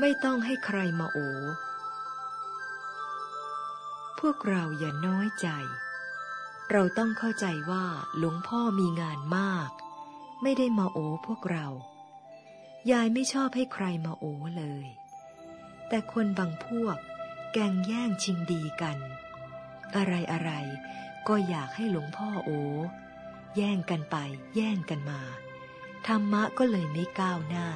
ไม่ต้องให้ใครมาโอ พวกเราอย่าน้อยใจ เราต้องเข้าใจว่าหลวงพ่อมีงานมาก ไม่ได้มาโอพวกเรา ยายไม่ชอบให้ใครมาโอเลย แต่คนบางพวกแกงแย่งชิงดีกัน อะไรอะไรก็อยากให้หลวงพ่อโอ แย่งกันไป แย่งกันมา ธรรมะก็เลยไม่ก้าวหน้า